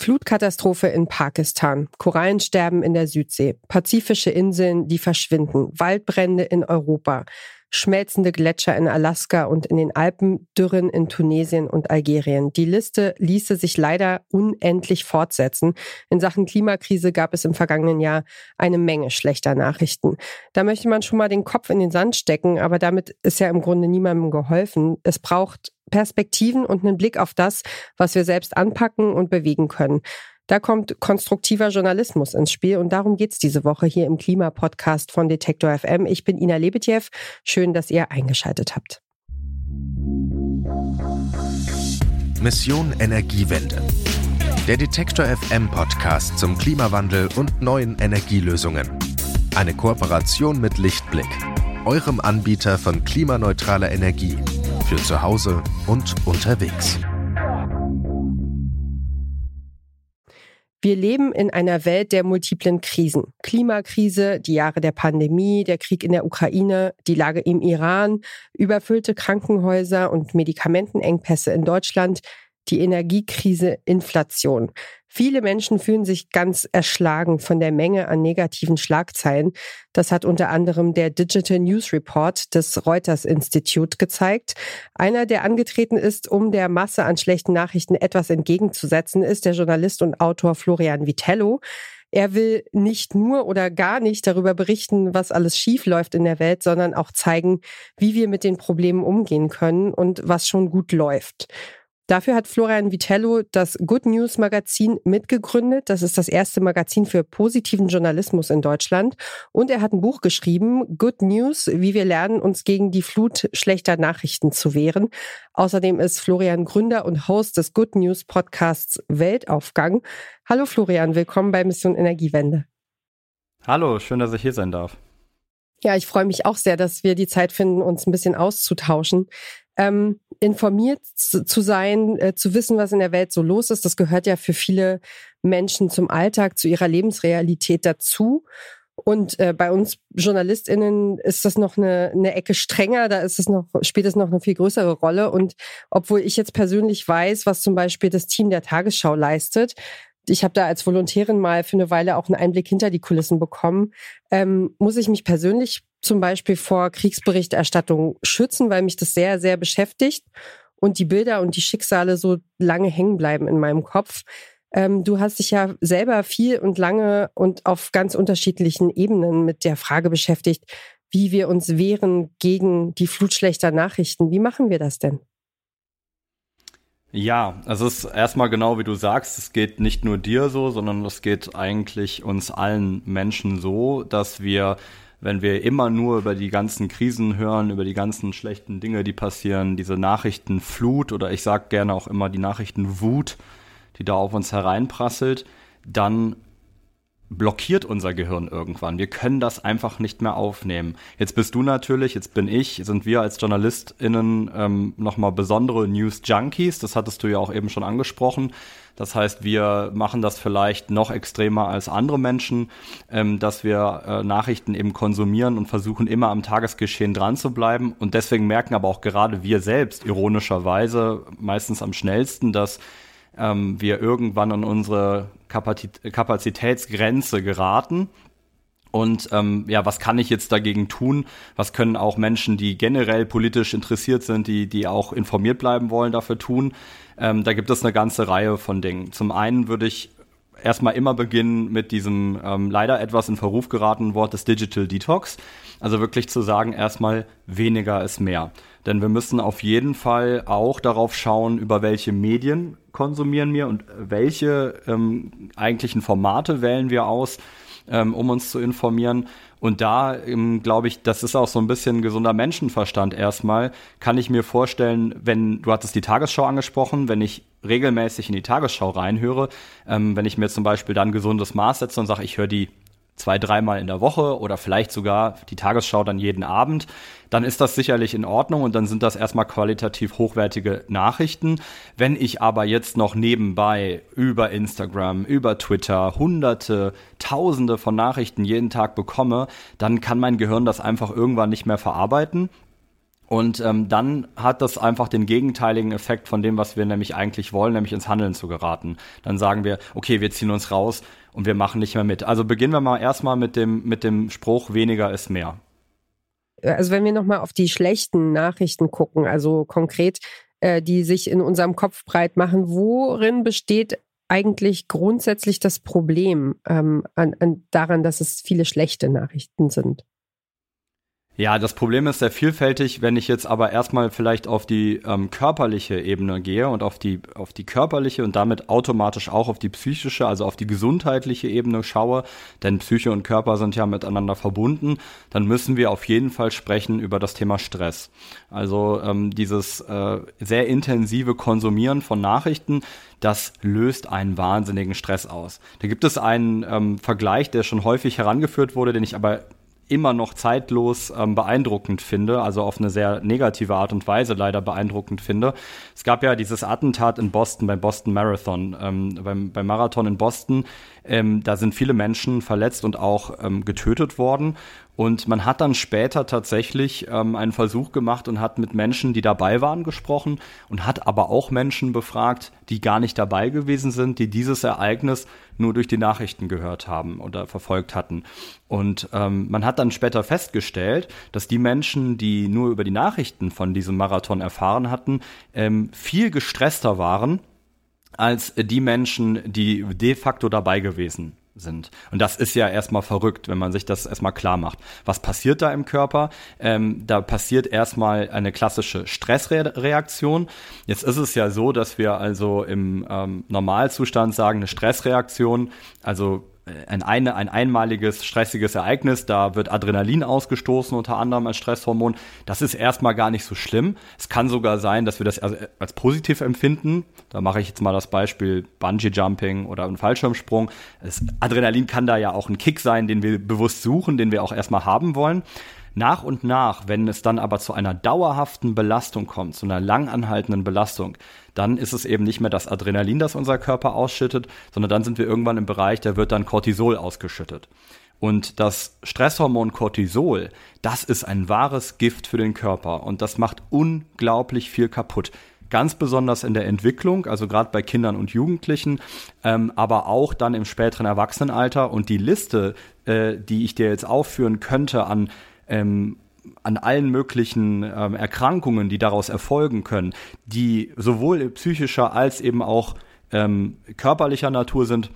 Flutkatastrophe in Pakistan, Korallensterben in der Südsee, pazifische Inseln, die verschwinden, Waldbrände in Europa, schmelzende Gletscher in Alaska und in den Alpen, Dürren in Tunesien und Algerien. Die Liste ließe sich leider unendlich fortsetzen. In Sachen Klimakrise gab es im vergangenen Jahr eine Menge schlechter Nachrichten. Da möchte man schon mal den Kopf in den Sand stecken, aber damit ist ja im Grunde niemandem geholfen. Es braucht Perspektiven und einen Blick auf das, was wir selbst anpacken und bewegen können. Da kommt konstruktiver Journalismus ins Spiel und darum geht's diese Woche hier im Klimapodcast von Detektor FM. Ich bin Ina Lebetjew. Schön, dass ihr eingeschaltet habt. Mission Energiewende. Der Detektor FM Podcast zum Klimawandel und neuen Energielösungen. Eine Kooperation mit Lichtblick, eurem Anbieter von klimaneutraler Energie für zu Hause und unterwegs. Wir leben in einer Welt der multiplen Krisen. Klimakrise, die Jahre der Pandemie, der Krieg in der Ukraine, die Lage im Iran, überfüllte Krankenhäuser und Medikamentenengpässe in Deutschland, die Energiekrise, Inflation. Viele Menschen fühlen sich ganz erschlagen von der Menge an negativen Schlagzeilen. Das hat unter anderem der Digital News Report des Reuters Institute gezeigt. Einer, der angetreten ist, um der Masse an schlechten Nachrichten etwas entgegenzusetzen, ist der Journalist und Autor Florian Vitello. Er will nicht nur oder gar nicht darüber berichten, was alles schief läuft in der Welt, sondern auch zeigen, wie wir mit den Problemen umgehen können und was schon gut läuft. Dafür hat Florian Vitello das Good News Magazin mitgegründet. Das ist das erste Magazin für positiven Journalismus in Deutschland. Und er hat ein Buch geschrieben, Good News, wie wir lernen, uns gegen die Flut schlechter Nachrichten zu wehren. Außerdem ist Florian Gründer und Host des Good News Podcasts Weltaufgang. Hallo Florian, willkommen bei Mission Energiewende. Hallo, schön, dass ich hier sein darf. Ja, ich freue mich auch sehr, dass wir die Zeit finden, uns ein bisschen auszutauschen ähm, informiert zu sein, äh, zu wissen, was in der Welt so los ist. Das gehört ja für viele Menschen zum Alltag, zu ihrer Lebensrealität dazu. Und äh, bei uns JournalistInnen ist das noch eine, eine Ecke strenger, da ist es noch, spielt es noch eine viel größere Rolle. Und obwohl ich jetzt persönlich weiß, was zum Beispiel das Team der Tagesschau leistet, ich habe da als Volontärin mal für eine Weile auch einen Einblick hinter die Kulissen bekommen, ähm, muss ich mich persönlich zum Beispiel vor Kriegsberichterstattung schützen, weil mich das sehr, sehr beschäftigt und die Bilder und die Schicksale so lange hängen bleiben in meinem Kopf. Ähm, du hast dich ja selber viel und lange und auf ganz unterschiedlichen Ebenen mit der Frage beschäftigt, wie wir uns wehren gegen die Flut schlechter Nachrichten. Wie machen wir das denn? Ja, also es ist erstmal genau wie du sagst, es geht nicht nur dir so, sondern es geht eigentlich uns allen Menschen so, dass wir wenn wir immer nur über die ganzen Krisen hören, über die ganzen schlechten Dinge, die passieren, diese Nachrichtenflut oder ich sage gerne auch immer die Nachrichtenwut, die da auf uns hereinprasselt, dann blockiert unser Gehirn irgendwann. Wir können das einfach nicht mehr aufnehmen. Jetzt bist du natürlich, jetzt bin ich, sind wir als JournalistInnen ähm, nochmal besondere News-Junkies. Das hattest du ja auch eben schon angesprochen. Das heißt, wir machen das vielleicht noch extremer als andere Menschen, ähm, dass wir äh, Nachrichten eben konsumieren und versuchen immer am Tagesgeschehen dran zu bleiben. Und deswegen merken aber auch gerade wir selbst ironischerweise meistens am schnellsten, dass ähm, wir irgendwann an unsere Kapazitätsgrenze geraten. Und ähm, ja, was kann ich jetzt dagegen tun? Was können auch Menschen, die generell politisch interessiert sind, die, die auch informiert bleiben wollen, dafür tun? Ähm, da gibt es eine ganze Reihe von Dingen. Zum einen würde ich erstmal immer beginnen mit diesem ähm, leider etwas in Verruf geratenen Wort des Digital Detox. Also wirklich zu sagen, erstmal weniger ist mehr. Denn wir müssen auf jeden Fall auch darauf schauen, über welche Medien konsumieren wir und welche ähm, eigentlichen Formate wählen wir aus, ähm, um uns zu informieren. Und da ähm, glaube ich, das ist auch so ein bisschen gesunder Menschenverstand erstmal. Kann ich mir vorstellen, wenn, du hattest die Tagesschau angesprochen, wenn ich regelmäßig in die Tagesschau reinhöre, ähm, wenn ich mir zum Beispiel dann gesundes Maß setze und sage, ich höre die zwei, dreimal in der Woche oder vielleicht sogar die Tagesschau dann jeden Abend, dann ist das sicherlich in Ordnung und dann sind das erstmal qualitativ hochwertige Nachrichten. Wenn ich aber jetzt noch nebenbei über Instagram, über Twitter hunderte, tausende von Nachrichten jeden Tag bekomme, dann kann mein Gehirn das einfach irgendwann nicht mehr verarbeiten Und ähm, dann hat das einfach den gegenteiligen Effekt von dem, was wir nämlich eigentlich wollen, nämlich ins Handeln zu geraten. Dann sagen wir, okay, wir ziehen uns raus und wir machen nicht mehr mit. Also beginnen wir mal erstmal mit dem, mit dem Spruch, weniger ist mehr. Also wenn wir nochmal auf die schlechten Nachrichten gucken, also konkret, äh, die sich in unserem Kopf breit machen, worin besteht eigentlich grundsätzlich das Problem ähm, an, an daran, dass es viele schlechte Nachrichten sind? Ja, das Problem ist sehr vielfältig. Wenn ich jetzt aber erstmal vielleicht auf die ähm, körperliche Ebene gehe und auf die, auf die körperliche und damit automatisch auch auf die psychische, also auf die gesundheitliche Ebene schaue, denn Psyche und Körper sind ja miteinander verbunden, dann müssen wir auf jeden Fall sprechen über das Thema Stress. Also ähm, dieses äh, sehr intensive Konsumieren von Nachrichten, das löst einen wahnsinnigen Stress aus. Da gibt es einen ähm, Vergleich, der schon häufig herangeführt wurde, den ich aber immer noch zeitlos ähm, beeindruckend finde, also auf eine sehr negative Art und Weise leider beeindruckend finde. Es gab ja dieses Attentat in Boston beim Boston Marathon, ähm, beim, beim Marathon in Boston. Ähm, da sind viele Menschen verletzt und auch ähm, getötet worden. Und man hat dann später tatsächlich ähm, einen Versuch gemacht und hat mit Menschen, die dabei waren, gesprochen und hat aber auch Menschen befragt, die gar nicht dabei gewesen sind, die dieses Ereignis nur durch die Nachrichten gehört haben oder verfolgt hatten. Und ähm, man hat dann später festgestellt, dass die Menschen, die nur über die Nachrichten von diesem Marathon erfahren hatten, ähm, viel gestresster waren als die Menschen, die de facto dabei gewesen sind. Und das ist ja erstmal verrückt, wenn man sich das erstmal klar macht. Was passiert da im Körper? Ähm, da passiert erstmal eine klassische Stressreaktion. Jetzt ist es ja so, dass wir also im ähm, Normalzustand sagen, eine Stressreaktion, also ein, eine, ein einmaliges stressiges Ereignis, da wird Adrenalin ausgestoßen, unter anderem als Stresshormon. Das ist erstmal gar nicht so schlimm. Es kann sogar sein, dass wir das als, als positiv empfinden. Da mache ich jetzt mal das Beispiel Bungee Jumping oder ein Fallschirmsprung. Das Adrenalin kann da ja auch ein Kick sein, den wir bewusst suchen, den wir auch erstmal haben wollen. Nach und nach, wenn es dann aber zu einer dauerhaften Belastung kommt, zu einer langanhaltenden Belastung, dann ist es eben nicht mehr das Adrenalin, das unser Körper ausschüttet, sondern dann sind wir irgendwann im Bereich, da wird dann Cortisol ausgeschüttet. Und das Stresshormon Cortisol, das ist ein wahres Gift für den Körper und das macht unglaublich viel kaputt. Ganz besonders in der Entwicklung, also gerade bei Kindern und Jugendlichen, ähm, aber auch dann im späteren Erwachsenenalter. Und die Liste, äh, die ich dir jetzt aufführen könnte an ähm, an allen möglichen ähm, Erkrankungen, die daraus erfolgen können, die sowohl psychischer als eben auch ähm, körperlicher Natur sind,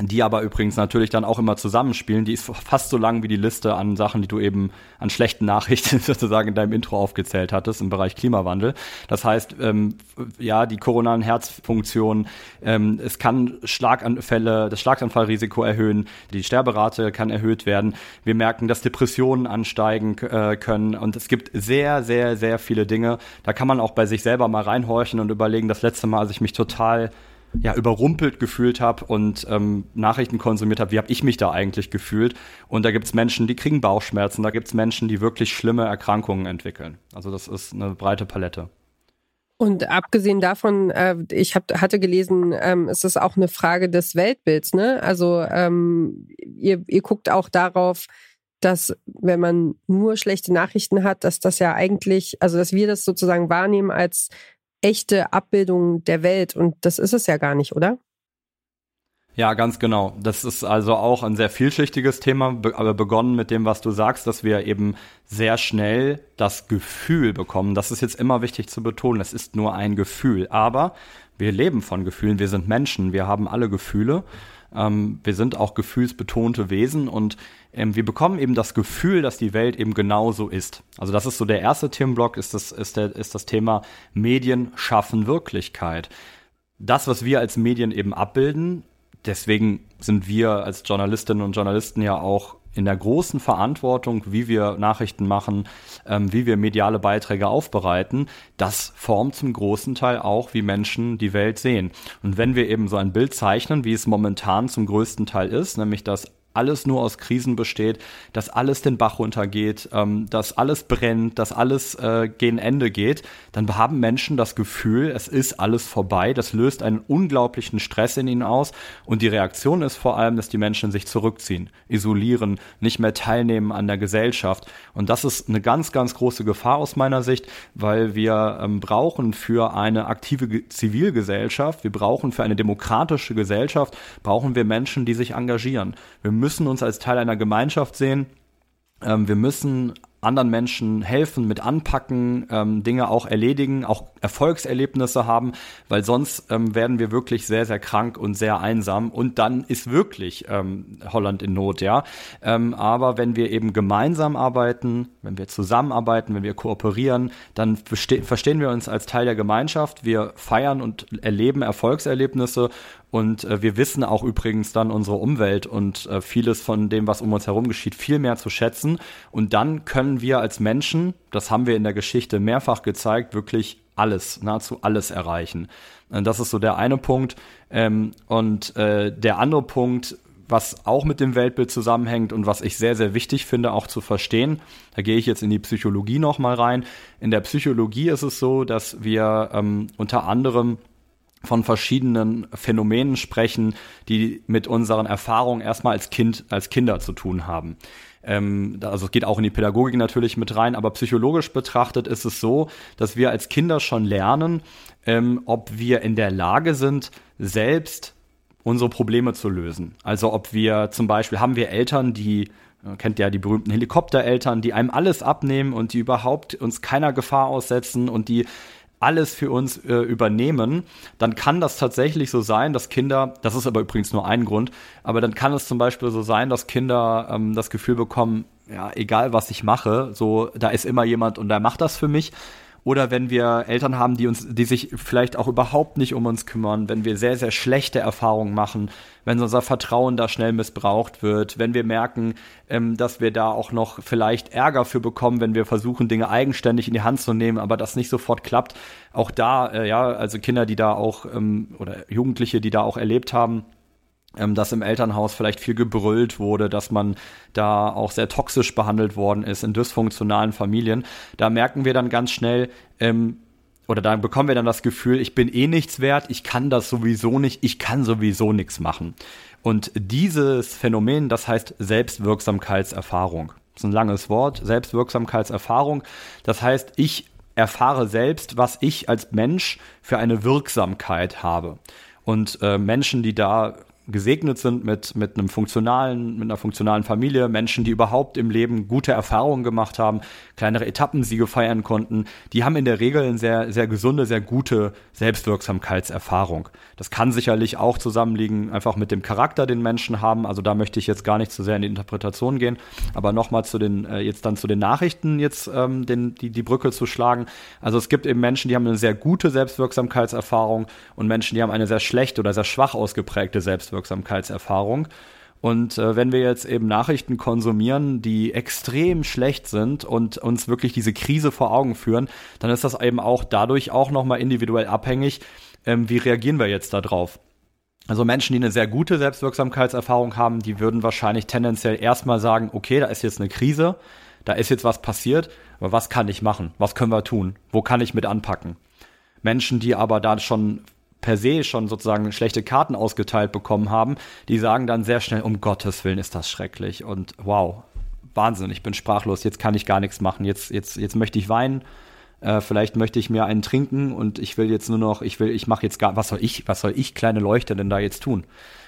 die aber übrigens natürlich dann auch immer zusammenspielen. Die ist fast so lang wie die Liste an Sachen, die du eben an schlechten Nachrichten sozusagen in deinem Intro aufgezählt hattest im Bereich Klimawandel. Das heißt, ähm, ja, die koronaren Herzfunktionen, ähm, es kann Schlaganfälle, das Schlaganfallrisiko erhöhen, die Sterberate kann erhöht werden. Wir merken, dass Depressionen ansteigen äh, können und es gibt sehr, sehr, sehr viele Dinge. Da kann man auch bei sich selber mal reinhorchen und überlegen, das letzte Mal, als ich mich total ja, überrumpelt gefühlt habe und ähm, Nachrichten konsumiert habe, wie habe ich mich da eigentlich gefühlt? Und da gibt es Menschen, die kriegen Bauchschmerzen, da gibt es Menschen, die wirklich schlimme Erkrankungen entwickeln. Also das ist eine breite Palette. Und abgesehen davon, äh, ich hab, hatte gelesen, ähm, ist es auch eine Frage des Weltbilds. Ne? Also ähm, ihr, ihr guckt auch darauf, dass wenn man nur schlechte Nachrichten hat, dass das ja eigentlich, also dass wir das sozusagen wahrnehmen als echte Abbildung der Welt. Und das ist es ja gar nicht, oder? Ja, ganz genau. Das ist also auch ein sehr vielschichtiges Thema, aber begonnen mit dem, was du sagst, dass wir eben sehr schnell das Gefühl bekommen. Das ist jetzt immer wichtig zu betonen. Es ist nur ein Gefühl. Aber wir leben von Gefühlen. Wir sind Menschen. Wir haben alle Gefühle. Ähm, wir sind auch gefühlsbetonte Wesen und ähm, wir bekommen eben das Gefühl, dass die Welt eben genau so ist. Also das ist so der erste Themenblock, ist das, ist, der, ist das Thema Medien schaffen Wirklichkeit. Das, was wir als Medien eben abbilden, deswegen sind wir als Journalistinnen und Journalisten ja auch in der großen Verantwortung, wie wir Nachrichten machen, ähm, wie wir mediale Beiträge aufbereiten, das formt zum großen Teil auch, wie Menschen die Welt sehen. Und wenn wir eben so ein Bild zeichnen, wie es momentan zum größten Teil ist, nämlich dass alles nur aus Krisen besteht, dass alles den Bach runtergeht, ähm, dass alles brennt, dass alles äh, gegen Ende geht, dann haben Menschen das Gefühl, es ist alles vorbei. Das löst einen unglaublichen Stress in ihnen aus. Und die Reaktion ist vor allem, dass die Menschen sich zurückziehen, isolieren, nicht mehr teilnehmen an der Gesellschaft. Und das ist eine ganz, ganz große Gefahr aus meiner Sicht, weil wir ähm, brauchen für eine aktive Zivilgesellschaft, wir brauchen für eine demokratische Gesellschaft, brauchen wir Menschen, die sich engagieren. Wir müssen uns als Teil einer Gemeinschaft sehen. Ähm, wir müssen anderen Menschen helfen, mit anpacken, ähm, Dinge auch erledigen, auch Erfolgserlebnisse haben, weil sonst ähm, werden wir wirklich sehr, sehr krank und sehr einsam und dann ist wirklich ähm, Holland in Not, ja. Ähm, aber wenn wir eben gemeinsam arbeiten, wenn wir zusammenarbeiten, wenn wir kooperieren, dann verste verstehen wir uns als Teil der Gemeinschaft, wir feiern und erleben Erfolgserlebnisse und äh, wir wissen auch übrigens dann unsere Umwelt und äh, vieles von dem, was um uns herum geschieht, viel mehr zu schätzen. Und dann können wir als Menschen, das haben wir in der Geschichte mehrfach gezeigt, wirklich alles, nahezu alles erreichen. Und das ist so der eine Punkt. Ähm, und äh, der andere Punkt, was auch mit dem Weltbild zusammenhängt und was ich sehr, sehr wichtig finde, auch zu verstehen. Da gehe ich jetzt in die Psychologie nochmal rein. In der Psychologie ist es so, dass wir ähm, unter anderem von verschiedenen Phänomenen sprechen, die mit unseren Erfahrungen erstmal als Kind, als Kinder zu tun haben. Ähm, also es geht auch in die Pädagogik natürlich mit rein, aber psychologisch betrachtet ist es so, dass wir als Kinder schon lernen, ähm, ob wir in der Lage sind, selbst unsere Probleme zu lösen. Also ob wir zum Beispiel haben wir Eltern, die kennt ja die berühmten Helikoptereltern, die einem alles abnehmen und die überhaupt uns keiner Gefahr aussetzen und die alles für uns äh, übernehmen, dann kann das tatsächlich so sein, dass Kinder, das ist aber übrigens nur ein Grund, aber dann kann es zum Beispiel so sein, dass Kinder ähm, das Gefühl bekommen, ja, egal was ich mache, so, da ist immer jemand und der macht das für mich oder wenn wir Eltern haben, die uns, die sich vielleicht auch überhaupt nicht um uns kümmern, wenn wir sehr, sehr schlechte Erfahrungen machen, wenn unser Vertrauen da schnell missbraucht wird, wenn wir merken, ähm, dass wir da auch noch vielleicht Ärger für bekommen, wenn wir versuchen, Dinge eigenständig in die Hand zu nehmen, aber das nicht sofort klappt. Auch da, äh, ja, also Kinder, die da auch, ähm, oder Jugendliche, die da auch erlebt haben, ähm, dass im Elternhaus vielleicht viel gebrüllt wurde, dass man da auch sehr toxisch behandelt worden ist in dysfunktionalen Familien. Da merken wir dann ganz schnell, ähm, oder da bekommen wir dann das Gefühl, ich bin eh nichts wert, ich kann das sowieso nicht, ich kann sowieso nichts machen. Und dieses Phänomen, das heißt Selbstwirksamkeitserfahrung. Das ist ein langes Wort, Selbstwirksamkeitserfahrung. Das heißt, ich erfahre selbst, was ich als Mensch für eine Wirksamkeit habe. Und äh, Menschen, die da gesegnet sind mit, mit einem funktionalen, mit einer funktionalen Familie, Menschen, die überhaupt im Leben gute Erfahrungen gemacht haben, kleinere Etappensiege feiern konnten, die haben in der Regel eine sehr, sehr gesunde, sehr gute Selbstwirksamkeitserfahrung. Das kann sicherlich auch zusammenliegen, einfach mit dem Charakter, den Menschen haben. Also da möchte ich jetzt gar nicht zu sehr in die Interpretation gehen. Aber nochmal zu den, äh, jetzt dann zu den Nachrichten jetzt ähm, den, die, die Brücke zu schlagen. Also es gibt eben Menschen, die haben eine sehr gute Selbstwirksamkeitserfahrung und Menschen, die haben eine sehr schlechte oder sehr schwach ausgeprägte Selbstwirksamkeitserfahrung. Selbstwirksamkeitserfahrung. Und äh, wenn wir jetzt eben Nachrichten konsumieren, die extrem schlecht sind und uns wirklich diese Krise vor Augen führen, dann ist das eben auch dadurch auch nochmal individuell abhängig, ähm, wie reagieren wir jetzt darauf. Also Menschen, die eine sehr gute Selbstwirksamkeitserfahrung haben, die würden wahrscheinlich tendenziell erstmal sagen, okay, da ist jetzt eine Krise, da ist jetzt was passiert, aber was kann ich machen? Was können wir tun? Wo kann ich mit anpacken? Menschen, die aber da schon per se schon sozusagen schlechte Karten ausgeteilt bekommen haben, die sagen dann sehr schnell, um Gottes Willen ist das schrecklich. Und wow, Wahnsinn, ich bin sprachlos, jetzt kann ich gar nichts machen, jetzt, jetzt, jetzt möchte ich weinen, äh, vielleicht möchte ich mir einen trinken und ich will jetzt nur noch, ich will, ich mache jetzt gar, was soll ich, was soll ich, kleine Leuchte, denn da jetzt tun?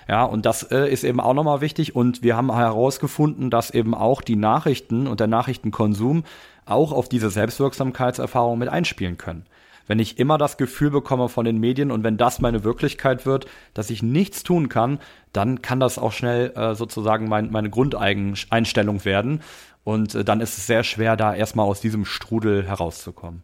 Ja, und das äh, ist eben auch nochmal wichtig und wir haben herausgefunden, dass eben auch die Nachrichten und der Nachrichtenkonsum auch auf diese Selbstwirksamkeitserfahrung mit einspielen können wenn ich immer das Gefühl bekomme von den Medien und wenn das meine Wirklichkeit wird, dass ich nichts tun kann, dann kann das auch schnell äh, sozusagen mein, meine Grundeinstellung werden. Und äh, dann ist es sehr schwer, da erstmal aus diesem Strudel herauszukommen.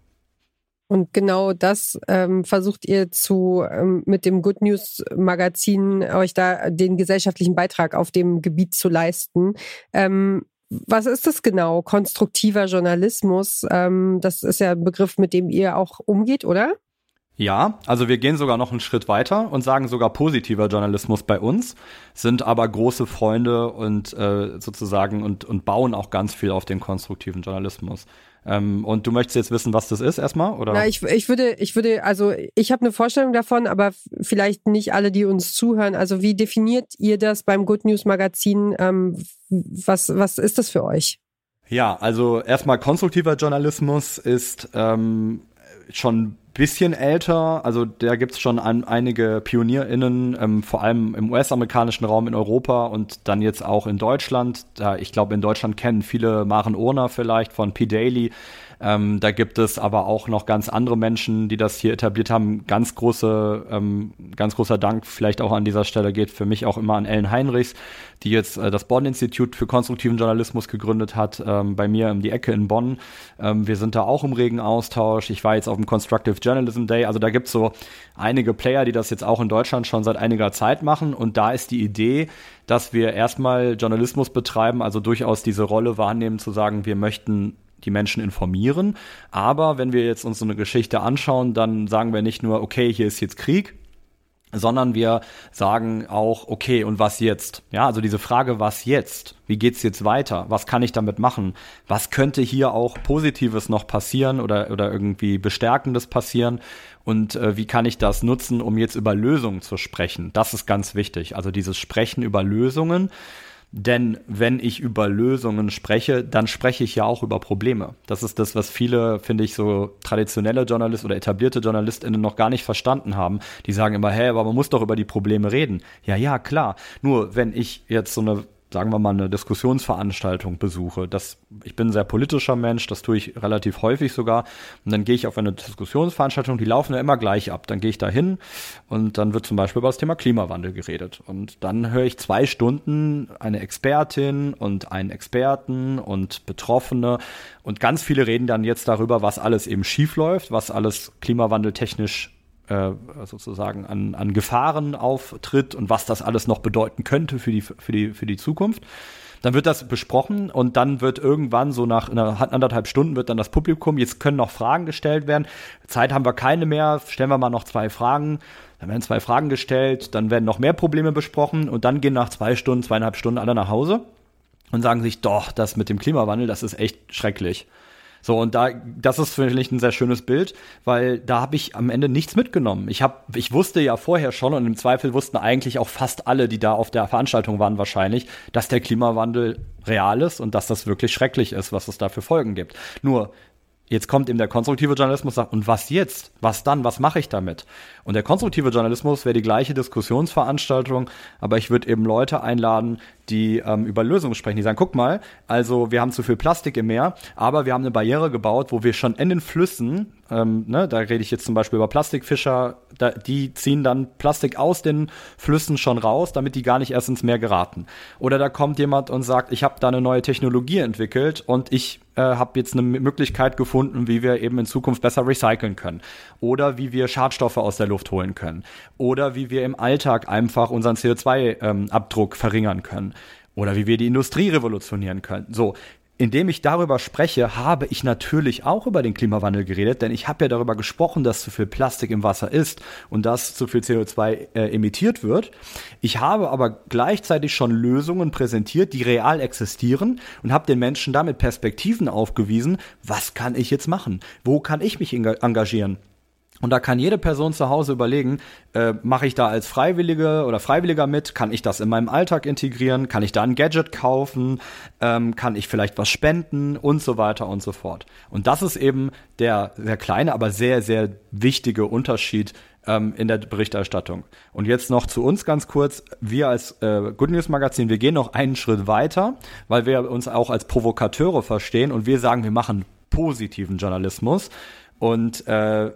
Und genau das ähm, versucht ihr zu ähm, mit dem Good News Magazin euch da den gesellschaftlichen Beitrag auf dem Gebiet zu leisten. Ähm, was ist das genau? Konstruktiver Journalismus, ähm, das ist ja ein Begriff, mit dem ihr auch umgeht, oder? Ja, also wir gehen sogar noch einen Schritt weiter und sagen sogar positiver Journalismus bei uns, sind aber große Freunde und äh, sozusagen und, und bauen auch ganz viel auf den konstruktiven Journalismus. Ähm, und du möchtest jetzt wissen, was das ist erstmal, oder? Na, ich, ich würde, ich würde, also ich habe eine Vorstellung davon, aber vielleicht nicht alle, die uns zuhören. Also wie definiert ihr das beim Good News Magazin? Ähm, was, was ist das für euch? Ja, also erstmal konstruktiver Journalismus ist ähm, schon bisschen älter, also da gibt's schon ein, einige PionierInnen, ähm, vor allem im US-amerikanischen Raum in Europa und dann jetzt auch in Deutschland. Da, ich glaube, in Deutschland kennen viele Maren Urner vielleicht von P. Daily. Ähm, da gibt es aber auch noch ganz andere Menschen, die das hier etabliert haben. Ganz große, ähm, ganz großer Dank vielleicht auch an dieser Stelle geht für mich auch immer an Ellen Heinrichs, die jetzt äh, das Bonn-Institut für konstruktiven Journalismus gegründet hat, ähm, bei mir um die Ecke in Bonn. Ähm, wir sind da auch im regen Austausch. Ich war jetzt auf dem Constructive Journalism Day. Also da gibt's so einige Player, die das jetzt auch in Deutschland schon seit einiger Zeit machen. Und da ist die Idee, dass wir erstmal Journalismus betreiben, also durchaus diese Rolle wahrnehmen, zu sagen, wir möchten die Menschen informieren. Aber wenn wir jetzt uns so eine Geschichte anschauen, dann sagen wir nicht nur, okay, hier ist jetzt Krieg, sondern wir sagen auch, okay, und was jetzt? Ja, also diese Frage, was jetzt? Wie geht's jetzt weiter? Was kann ich damit machen? Was könnte hier auch Positives noch passieren oder, oder irgendwie Bestärkendes passieren? Und äh, wie kann ich das nutzen, um jetzt über Lösungen zu sprechen? Das ist ganz wichtig. Also dieses Sprechen über Lösungen denn wenn ich über Lösungen spreche, dann spreche ich ja auch über Probleme. Das ist das, was viele, finde ich, so traditionelle Journalisten oder etablierte JournalistInnen noch gar nicht verstanden haben. Die sagen immer, hä, aber man muss doch über die Probleme reden. Ja, ja, klar. Nur wenn ich jetzt so eine sagen wir mal, eine Diskussionsveranstaltung besuche. Das, ich bin ein sehr politischer Mensch, das tue ich relativ häufig sogar. Und dann gehe ich auf eine Diskussionsveranstaltung, die laufen ja immer gleich ab. Dann gehe ich da hin und dann wird zum Beispiel über das Thema Klimawandel geredet. Und dann höre ich zwei Stunden eine Expertin und einen Experten und Betroffene. Und ganz viele reden dann jetzt darüber, was alles eben schief läuft, was alles klimawandeltechnisch äh, sozusagen an, an Gefahren auftritt und was das alles noch bedeuten könnte für die, für die, für die Zukunft. Dann wird das besprochen und dann wird irgendwann so nach einer, anderthalb Stunden wird dann das Publikum, jetzt können noch Fragen gestellt werden. Zeit haben wir keine mehr, stellen wir mal noch zwei Fragen. Dann werden zwei Fragen gestellt, dann werden noch mehr Probleme besprochen und dann gehen nach zwei Stunden, zweieinhalb Stunden alle nach Hause und sagen sich, doch, das mit dem Klimawandel, das ist echt schrecklich. So, und da, das ist finde ich ein sehr schönes Bild, weil da habe ich am Ende nichts mitgenommen. Ich habe, ich wusste ja vorher schon und im Zweifel wussten eigentlich auch fast alle, die da auf der Veranstaltung waren wahrscheinlich, dass der Klimawandel real ist und dass das wirklich schrecklich ist, was es da für Folgen gibt. Nur, Jetzt kommt eben der konstruktive Journalismus sagt, und was jetzt? Was dann? Was mache ich damit? Und der konstruktive Journalismus wäre die gleiche Diskussionsveranstaltung, aber ich würde eben Leute einladen, die ähm, über Lösungen sprechen. Die sagen, guck mal, also wir haben zu viel Plastik im Meer, aber wir haben eine Barriere gebaut, wo wir schon in den Flüssen, ähm, ne, da rede ich jetzt zum Beispiel über Plastikfischer, da, die ziehen dann Plastik aus den Flüssen schon raus, damit die gar nicht erst ins Meer geraten. Oder da kommt jemand und sagt, ich habe da eine neue Technologie entwickelt und ich äh, habe jetzt eine Möglichkeit gefunden, wie wir eben in Zukunft besser recyceln können. Oder wie wir Schadstoffe aus der Luft holen können. Oder wie wir im Alltag einfach unseren CO2-Abdruck ähm, verringern können oder wie wir die Industrie revolutionieren können. So, indem ich darüber spreche, habe ich natürlich auch über den Klimawandel geredet, denn ich habe ja darüber gesprochen, dass zu viel Plastik im Wasser ist und dass zu viel CO2 äh, emittiert wird. Ich habe aber gleichzeitig schon Lösungen präsentiert, die real existieren und habe den Menschen damit Perspektiven aufgewiesen, was kann ich jetzt machen? Wo kann ich mich engagieren? Und da kann jede Person zu Hause überlegen, äh, mache ich da als Freiwillige oder Freiwilliger mit? Kann ich das in meinem Alltag integrieren? Kann ich da ein Gadget kaufen? Ähm, kann ich vielleicht was spenden? Und so weiter und so fort. Und das ist eben der sehr kleine, aber sehr, sehr wichtige Unterschied ähm, in der Berichterstattung. Und jetzt noch zu uns ganz kurz. Wir als äh, Good News Magazin, wir gehen noch einen Schritt weiter, weil wir uns auch als Provokateure verstehen und wir sagen, wir machen positiven Journalismus. Und äh,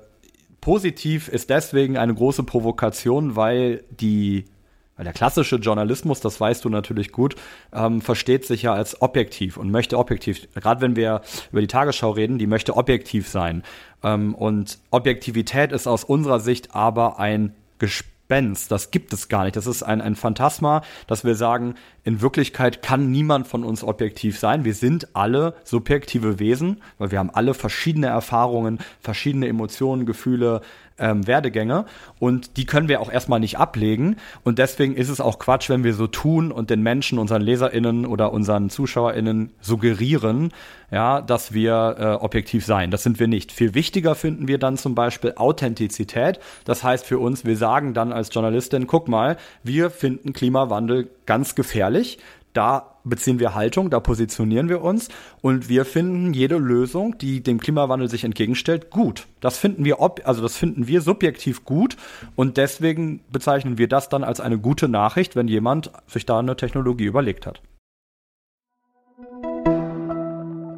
Positiv ist deswegen eine große Provokation, weil die weil der klassische Journalismus, das weißt du natürlich gut, ähm, versteht sich ja als objektiv und möchte objektiv, gerade wenn wir über die Tagesschau reden, die möchte objektiv sein. Ähm, und Objektivität ist aus unserer Sicht aber ein Gespräch Gespenst. Das gibt es gar nicht. Das ist ein, ein Phantasma, dass wir sagen, in Wirklichkeit kann niemand von uns objektiv sein. Wir sind alle subjektive Wesen, weil wir haben alle verschiedene Erfahrungen, verschiedene Emotionen, Gefühle, ähm, Werdegänge und die können wir auch erstmal nicht ablegen. Und deswegen ist es auch Quatsch, wenn wir so tun und den Menschen, unseren LeserInnen oder unseren ZuschauerInnen suggerieren, ja, dass wir äh, objektiv sein. Das sind wir nicht. Viel wichtiger finden wir dann zum Beispiel Authentizität. Das heißt für uns, wir sagen dann als Journalistin, guck mal, wir finden Klimawandel ganz gefährlich da beziehen wir Haltung, da positionieren wir uns und wir finden jede Lösung, die dem Klimawandel sich entgegenstellt, gut. Das finden wir ob, also das finden wir subjektiv gut und deswegen bezeichnen wir das dann als eine gute Nachricht, wenn jemand sich da eine Technologie überlegt hat.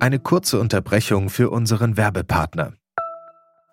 Eine kurze Unterbrechung für unseren Werbepartner.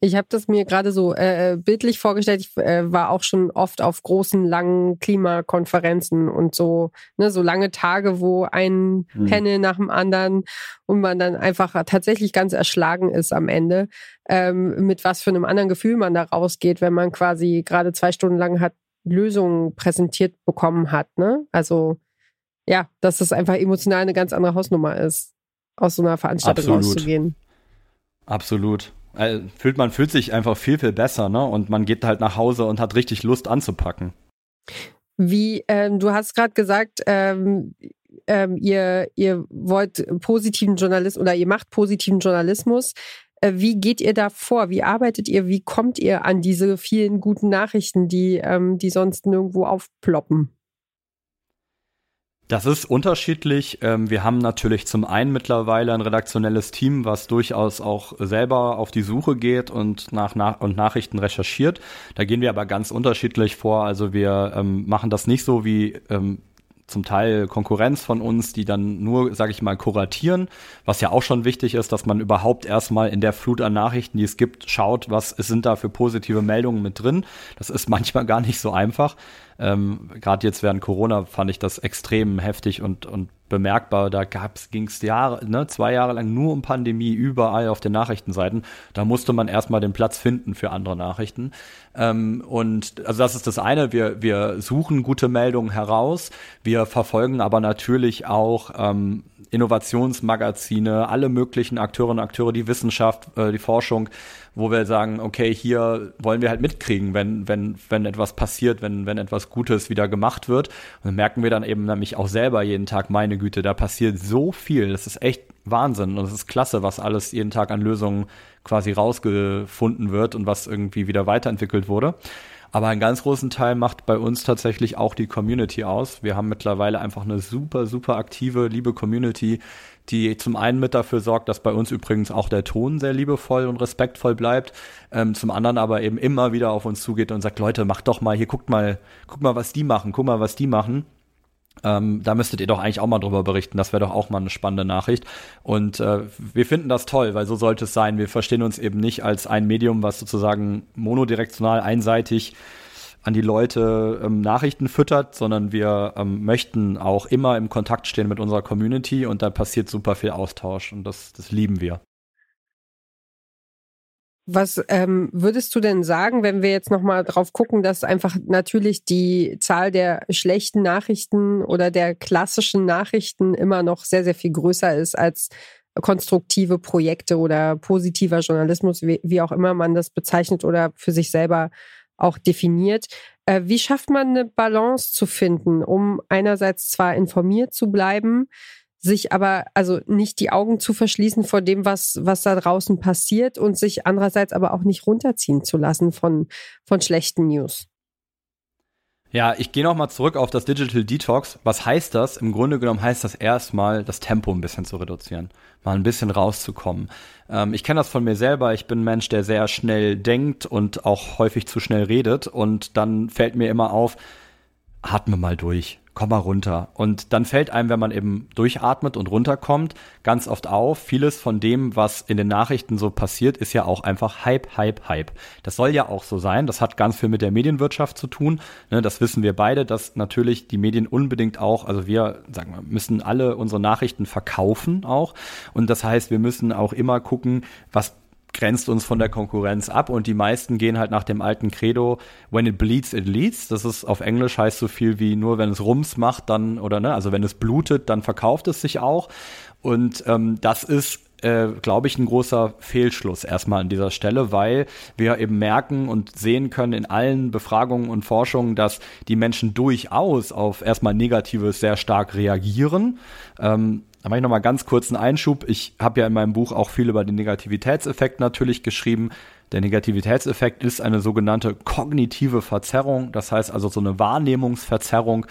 Ich habe das mir gerade so äh, bildlich vorgestellt. Ich äh, war auch schon oft auf großen, langen Klimakonferenzen und so, ne, so lange Tage, wo ein mhm. Panel nach dem anderen und man dann einfach tatsächlich ganz erschlagen ist am Ende, ähm, mit was für einem anderen Gefühl man da rausgeht, wenn man quasi gerade zwei Stunden lang hat Lösungen präsentiert bekommen hat. Ne? Also ja, dass es einfach emotional eine ganz andere Hausnummer ist, aus so einer Veranstaltung Absolut. rauszugehen. Absolut. Also, fühlt, man fühlt sich einfach viel, viel besser, ne? Und man geht halt nach Hause und hat richtig Lust anzupacken. Wie, ähm, du hast gerade gesagt, ähm, ähm, ihr, ihr wollt positiven Journalismus oder ihr macht positiven Journalismus. Äh, wie geht ihr da vor? Wie arbeitet ihr? Wie kommt ihr an diese vielen guten Nachrichten, die, ähm, die sonst nirgendwo aufploppen? Das ist unterschiedlich. Ähm, wir haben natürlich zum einen mittlerweile ein redaktionelles Team, was durchaus auch selber auf die Suche geht und nach, nach und Nachrichten recherchiert. Da gehen wir aber ganz unterschiedlich vor. Also wir ähm, machen das nicht so wie ähm, zum Teil Konkurrenz von uns, die dann nur, sage ich mal, kuratieren, was ja auch schon wichtig ist, dass man überhaupt erstmal in der Flut an Nachrichten, die es gibt, schaut, was sind da für positive Meldungen mit drin. Das ist manchmal gar nicht so einfach. Ähm, Gerade jetzt während Corona fand ich das extrem heftig und, und bemerkbar. Da ging es Jahre, ne, zwei Jahre lang nur um Pandemie überall auf den Nachrichtenseiten. Da musste man erstmal den Platz finden für andere Nachrichten. Ähm, und also das ist das eine. Wir, wir suchen gute Meldungen heraus. Wir verfolgen aber natürlich auch ähm, Innovationsmagazine, alle möglichen Akteurinnen und Akteure, die Wissenschaft, äh, die Forschung, wo wir sagen, okay, hier wollen wir halt mitkriegen, wenn, wenn, wenn etwas passiert, wenn, wenn etwas Gutes wieder gemacht wird. Und dann merken wir dann eben nämlich auch selber jeden Tag, meine Güte, da passiert so viel. Das ist echt Wahnsinn. Und es ist klasse, was alles jeden Tag an Lösungen quasi rausgefunden wird und was irgendwie wieder weiterentwickelt wurde. Aber einen ganz großen Teil macht bei uns tatsächlich auch die Community aus. Wir haben mittlerweile einfach eine super, super aktive, liebe Community, die zum einen mit dafür sorgt, dass bei uns übrigens auch der Ton sehr liebevoll und respektvoll bleibt, ähm, zum anderen aber eben immer wieder auf uns zugeht und sagt, Leute, macht doch mal hier, guckt mal, guckt mal, was die machen, guck mal, was die machen. Ähm, da müsstet ihr doch eigentlich auch mal drüber berichten. Das wäre doch auch mal eine spannende Nachricht. Und äh, wir finden das toll, weil so sollte es sein. Wir verstehen uns eben nicht als ein Medium, was sozusagen monodirektional einseitig an die Leute ähm, Nachrichten füttert, sondern wir ähm, möchten auch immer im Kontakt stehen mit unserer Community und da passiert super viel Austausch und das, das lieben wir. Was ähm, würdest du denn sagen, wenn wir jetzt nochmal drauf gucken, dass einfach natürlich die Zahl der schlechten Nachrichten oder der klassischen Nachrichten immer noch sehr, sehr viel größer ist als konstruktive Projekte oder positiver Journalismus, wie, wie auch immer man das bezeichnet oder für sich selber auch definiert. Äh, wie schafft man eine Balance zu finden, um einerseits zwar informiert zu bleiben, sich aber also nicht die Augen zu verschließen vor dem, was, was da draußen passiert und sich andererseits aber auch nicht runterziehen zu lassen von, von schlechten News. Ja, ich gehe nochmal zurück auf das Digital Detox. Was heißt das? Im Grunde genommen heißt das erstmal, das Tempo ein bisschen zu reduzieren, mal ein bisschen rauszukommen. Ähm, ich kenne das von mir selber. Ich bin ein Mensch, der sehr schnell denkt und auch häufig zu schnell redet. Und dann fällt mir immer auf, atme mal durch komm mal runter. Und dann fällt einem, wenn man eben durchatmet und runterkommt, ganz oft auf, vieles von dem, was in den Nachrichten so passiert, ist ja auch einfach Hype, Hype, Hype. Das soll ja auch so sein. Das hat ganz viel mit der Medienwirtschaft zu tun. Ne, das wissen wir beide, dass natürlich die Medien unbedingt auch, also wir, sagen wir, müssen alle unsere Nachrichten verkaufen auch. Und das heißt, wir müssen auch immer gucken, was grenzt uns von der Konkurrenz ab und die meisten gehen halt nach dem alten Credo, when it bleeds, it leads. Das ist auf Englisch heißt so viel wie nur wenn es Rums macht, dann oder ne, also wenn es blutet, dann verkauft es sich auch. Und ähm, das ist äh, glaube ich, ein großer Fehlschluss erstmal an dieser Stelle, weil wir eben merken und sehen können in allen Befragungen und Forschungen, dass die Menschen durchaus auf erstmal Negatives sehr stark reagieren. Ähm, da mache ich nochmal ganz kurz einen Einschub. Ich habe ja in meinem Buch auch viel über den Negativitätseffekt natürlich geschrieben. Der Negativitätseffekt ist eine sogenannte kognitive Verzerrung, das heißt also so eine Wahrnehmungsverzerrung,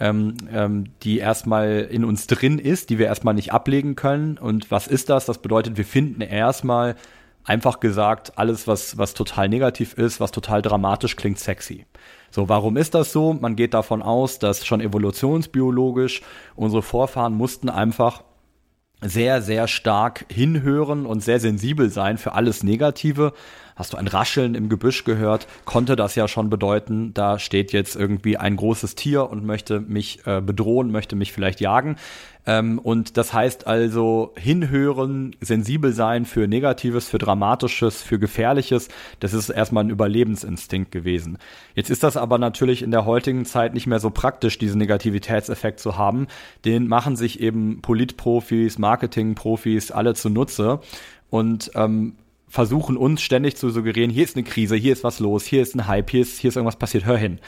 ähm, ähm, die erstmal in uns drin ist, die wir erstmal nicht ablegen können. Und was ist das? Das bedeutet, wir finden erstmal einfach gesagt, alles, was, was total negativ ist, was total dramatisch klingt, sexy. So, warum ist das so? Man geht davon aus, dass schon evolutionsbiologisch unsere Vorfahren mussten einfach sehr, sehr stark hinhören und sehr sensibel sein für alles Negative. Hast du ein Rascheln im Gebüsch gehört, konnte das ja schon bedeuten, da steht jetzt irgendwie ein großes Tier und möchte mich äh, bedrohen, möchte mich vielleicht jagen. Ähm, und das heißt also hinhören, sensibel sein für Negatives, für Dramatisches, für Gefährliches. Das ist erstmal ein Überlebensinstinkt gewesen. Jetzt ist das aber natürlich in der heutigen Zeit nicht mehr so praktisch, diesen Negativitätseffekt zu haben. Den machen sich eben Politprofis, Marketingprofis alle zunutze. Und ähm, versuchen uns ständig zu suggerieren, hier ist eine Krise, hier ist was los, hier ist ein Hype, hier ist, hier ist irgendwas passiert, hör hin.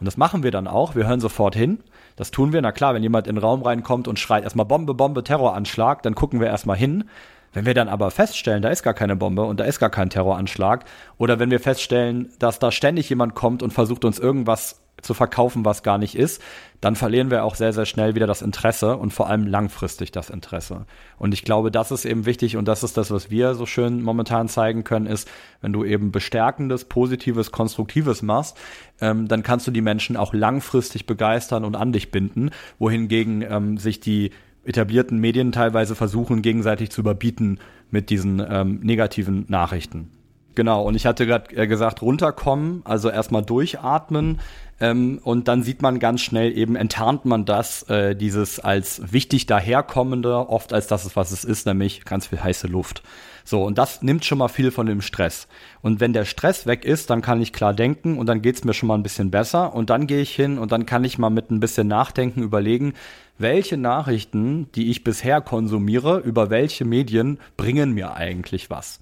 Und das machen wir dann auch, wir hören sofort hin das tun wir. Na klar, wenn jemand in den Raum reinkommt und schreit erstmal Bombe, Bombe, Terroranschlag, dann gucken wir erstmal hin. Wenn wir dann aber feststellen, da ist gar keine Bombe und da ist gar kein Terroranschlag, oder wenn wir feststellen, dass da ständig jemand kommt und versucht uns irgendwas zu verkaufen, was gar nicht ist, dann verlieren wir auch sehr, sehr schnell wieder das Interesse und vor allem langfristig das Interesse. Und ich glaube, das ist eben wichtig und das ist das, was wir so schön momentan zeigen können, ist, wenn du eben bestärkendes, positives, konstruktives machst, ähm, dann kannst du die Menschen auch langfristig begeistern und an dich binden, wohingegen ähm, sich die etablierten Medien teilweise versuchen, gegenseitig zu überbieten mit diesen ähm, negativen Nachrichten. Genau, und ich hatte gerade äh, gesagt, runterkommen, also erstmal durchatmen, ähm, und dann sieht man ganz schnell eben, enttarnt man das, äh, dieses als wichtig daherkommende, oft als das, was es ist, nämlich ganz viel heiße Luft. So, und das nimmt schon mal viel von dem Stress. Und wenn der Stress weg ist, dann kann ich klar denken und dann geht's mir schon mal ein bisschen besser. Und dann gehe ich hin und dann kann ich mal mit ein bisschen Nachdenken überlegen, welche Nachrichten, die ich bisher konsumiere, über welche Medien bringen mir eigentlich was.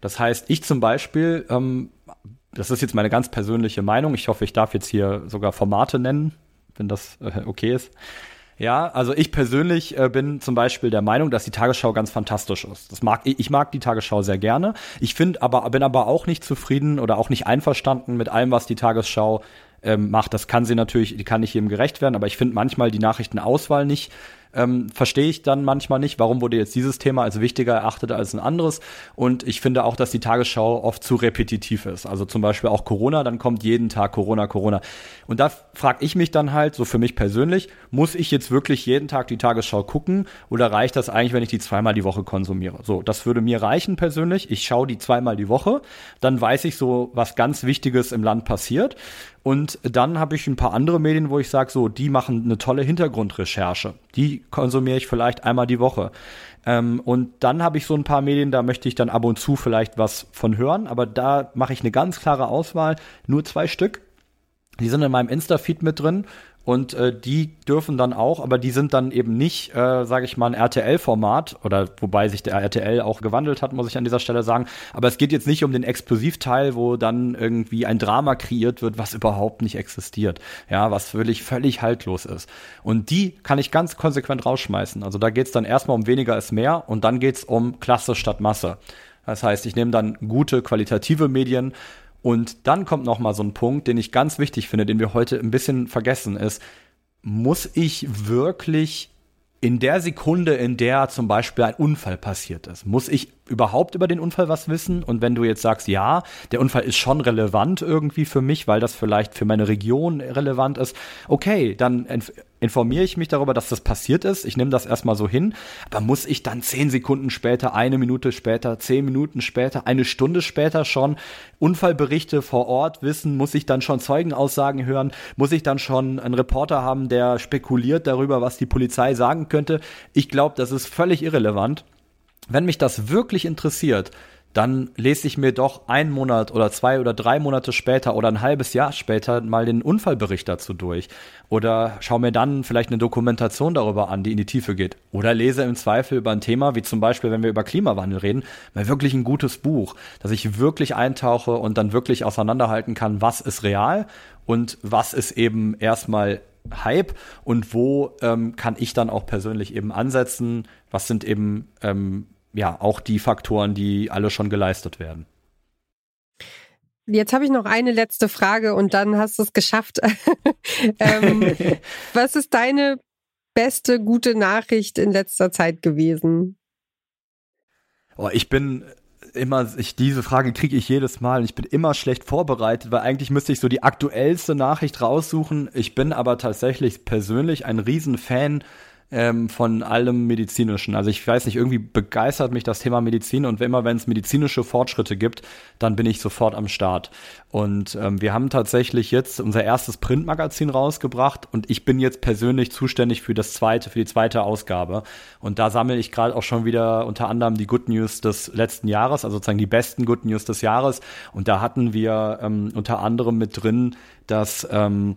Das heißt, ich zum Beispiel ähm, das ist jetzt meine ganz persönliche Meinung. Ich hoffe, ich darf jetzt hier sogar Formate nennen, wenn das äh, okay ist. Ja, also ich persönlich äh, bin zum Beispiel der Meinung, dass die Tagesschau ganz fantastisch ist. Das mag ich, mag die Tagesschau sehr gerne. Ich finde aber bin aber auch nicht zufrieden oder auch nicht einverstanden mit allem, was die Tagesschau ähm, macht. Das kann sie natürlich, die kann nicht jedem gerecht werden, aber ich finde manchmal die Nachrichtenauswahl nicht ähm, verstehe ich dann manchmal nicht, warum wurde jetzt dieses Thema als wichtiger erachtet als ein anderes. Und ich finde auch, dass die Tagesschau oft zu repetitiv ist. Also zum Beispiel auch Corona, dann kommt jeden Tag Corona, Corona. Und da frage ich mich dann halt, so für mich persönlich, muss ich jetzt wirklich jeden Tag die Tagesschau gucken oder reicht das eigentlich, wenn ich die zweimal die Woche konsumiere? So, das würde mir reichen persönlich. Ich schaue die zweimal die Woche, dann weiß ich so, was ganz Wichtiges im Land passiert. Und dann habe ich ein paar andere Medien, wo ich sage, so, die machen eine tolle Hintergrundrecherche. Die konsumiere ich vielleicht einmal die Woche. Ähm, und dann habe ich so ein paar Medien, da möchte ich dann ab und zu vielleicht was von hören, aber da mache ich eine ganz klare Auswahl, nur zwei Stück. Die sind in meinem Insta-Feed mit drin und äh, die dürfen dann auch, aber die sind dann eben nicht, äh, sage ich mal, ein RTL-Format oder wobei sich der RTL auch gewandelt hat, muss ich an dieser Stelle sagen. Aber es geht jetzt nicht um den Explosivteil, wo dann irgendwie ein Drama kreiert wird, was überhaupt nicht existiert, ja, was völlig völlig haltlos ist. Und die kann ich ganz konsequent rausschmeißen. Also da geht's dann erstmal um weniger ist mehr und dann geht's um Klasse statt Masse. Das heißt, ich nehme dann gute qualitative Medien und dann kommt noch mal so ein Punkt, den ich ganz wichtig finde, den wir heute ein bisschen vergessen, ist, muss ich wirklich in der Sekunde, in der zum Beispiel ein Unfall passiert ist, muss ich überhaupt über den Unfall was wissen? Und wenn du jetzt sagst, ja, der Unfall ist schon relevant irgendwie für mich, weil das vielleicht für meine Region relevant ist, okay, dann informiere ich mich darüber, dass das passiert ist. Ich nehme das erstmal so hin. Aber muss ich dann zehn Sekunden später, eine Minute später, zehn Minuten später, eine Stunde später schon Unfallberichte vor Ort wissen? Muss ich dann schon Zeugenaussagen hören? Muss ich dann schon einen Reporter haben, der spekuliert darüber, was die Polizei sagen könnte? Ich glaube, das ist völlig irrelevant. Wenn mich das wirklich interessiert, dann lese ich mir doch einen Monat oder zwei oder drei Monate später oder ein halbes Jahr später mal den Unfallbericht dazu durch. Oder schaue mir dann vielleicht eine Dokumentation darüber an, die in die Tiefe geht. Oder lese im Zweifel über ein Thema, wie zum Beispiel, wenn wir über Klimawandel reden, mal wirklich ein gutes Buch, dass ich wirklich eintauche und dann wirklich auseinanderhalten kann, was ist real und was ist eben erstmal Hype und wo ähm, kann ich dann auch persönlich eben ansetzen, was sind eben ähm, ja auch die Faktoren, die alle schon geleistet werden. Jetzt habe ich noch eine letzte Frage und dann hast du es geschafft. ähm, was ist deine beste gute Nachricht in letzter Zeit gewesen? Oh, ich bin immer, ich, diese Frage kriege ich jedes Mal und ich bin immer schlecht vorbereitet, weil eigentlich müsste ich so die aktuellste Nachricht raussuchen. Ich bin aber tatsächlich persönlich ein Riesenfan ähm, von allem Medizinischen. Also ich weiß nicht, irgendwie begeistert mich das Thema Medizin und immer wenn es medizinische Fortschritte gibt, dann bin ich sofort am Start. Und ähm, wir haben tatsächlich jetzt unser erstes Printmagazin rausgebracht und ich bin jetzt persönlich zuständig für das zweite, für die zweite Ausgabe. Und da sammle ich gerade auch schon wieder unter anderem die Good News des letzten Jahres, also sozusagen die besten Good News des Jahres. Und da hatten wir ähm, unter anderem mit drin, dass ähm,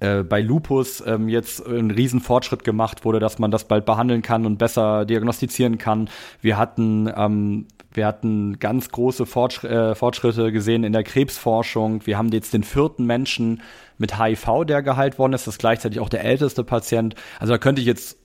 äh, bei Lupus ähm, jetzt ein Riesenfortschritt gemacht wurde, dass man das bald behandeln kann und besser diagnostizieren kann. Wir hatten ähm, wir hatten ganz große Fortschr äh, Fortschritte gesehen in der Krebsforschung. Wir haben jetzt den vierten Menschen mit HIV, der geheilt worden ist. Das ist gleichzeitig auch der älteste Patient. Also da könnte ich jetzt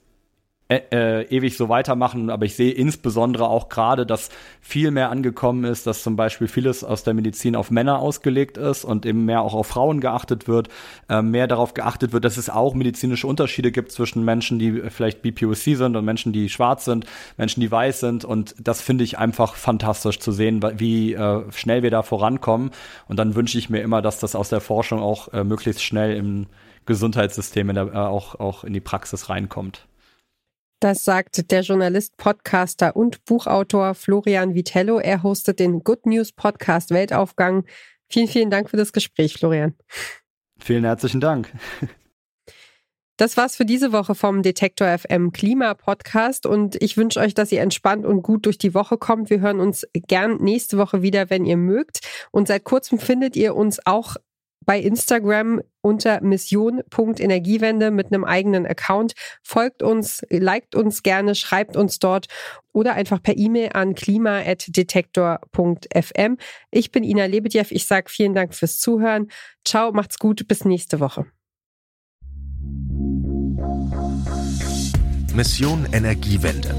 äh, äh, ewig so weitermachen, aber ich sehe insbesondere auch gerade, dass viel mehr angekommen ist, dass zum Beispiel vieles aus der Medizin auf Männer ausgelegt ist und eben mehr auch auf Frauen geachtet wird, äh, mehr darauf geachtet wird, dass es auch medizinische Unterschiede gibt zwischen Menschen, die vielleicht BPOC sind und Menschen, die schwarz sind, Menschen, die weiß sind. Und das finde ich einfach fantastisch zu sehen, wie äh, schnell wir da vorankommen. Und dann wünsche ich mir immer, dass das aus der Forschung auch äh, möglichst schnell im Gesundheitssystem der, äh, auch, auch in die Praxis reinkommt. Das sagt der Journalist, Podcaster und Buchautor Florian Vitello. Er hostet den Good News Podcast Weltaufgang. Vielen, vielen Dank für das Gespräch, Florian. Vielen herzlichen Dank. Das war's für diese Woche vom Detektor FM Klima Podcast und ich wünsche euch, dass ihr entspannt und gut durch die Woche kommt. Wir hören uns gern nächste Woche wieder, wenn ihr mögt. Und seit kurzem findet ihr uns auch bei Instagram unter mission.energiewende mit einem eigenen Account. Folgt uns, liked uns gerne, schreibt uns dort oder einfach per E-Mail an klima.detektor.fm. Ich bin Ina Lebedjew. Ich sage vielen Dank fürs Zuhören. Ciao, macht's gut, bis nächste Woche. Mission Energiewende.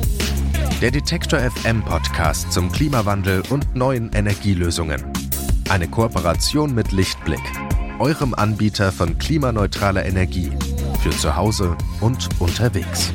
Der Detektor FM Podcast zum Klimawandel und neuen Energielösungen. Eine Kooperation mit Lichtblick eurem Anbieter von klimaneutraler Energie für zu Hause und unterwegs.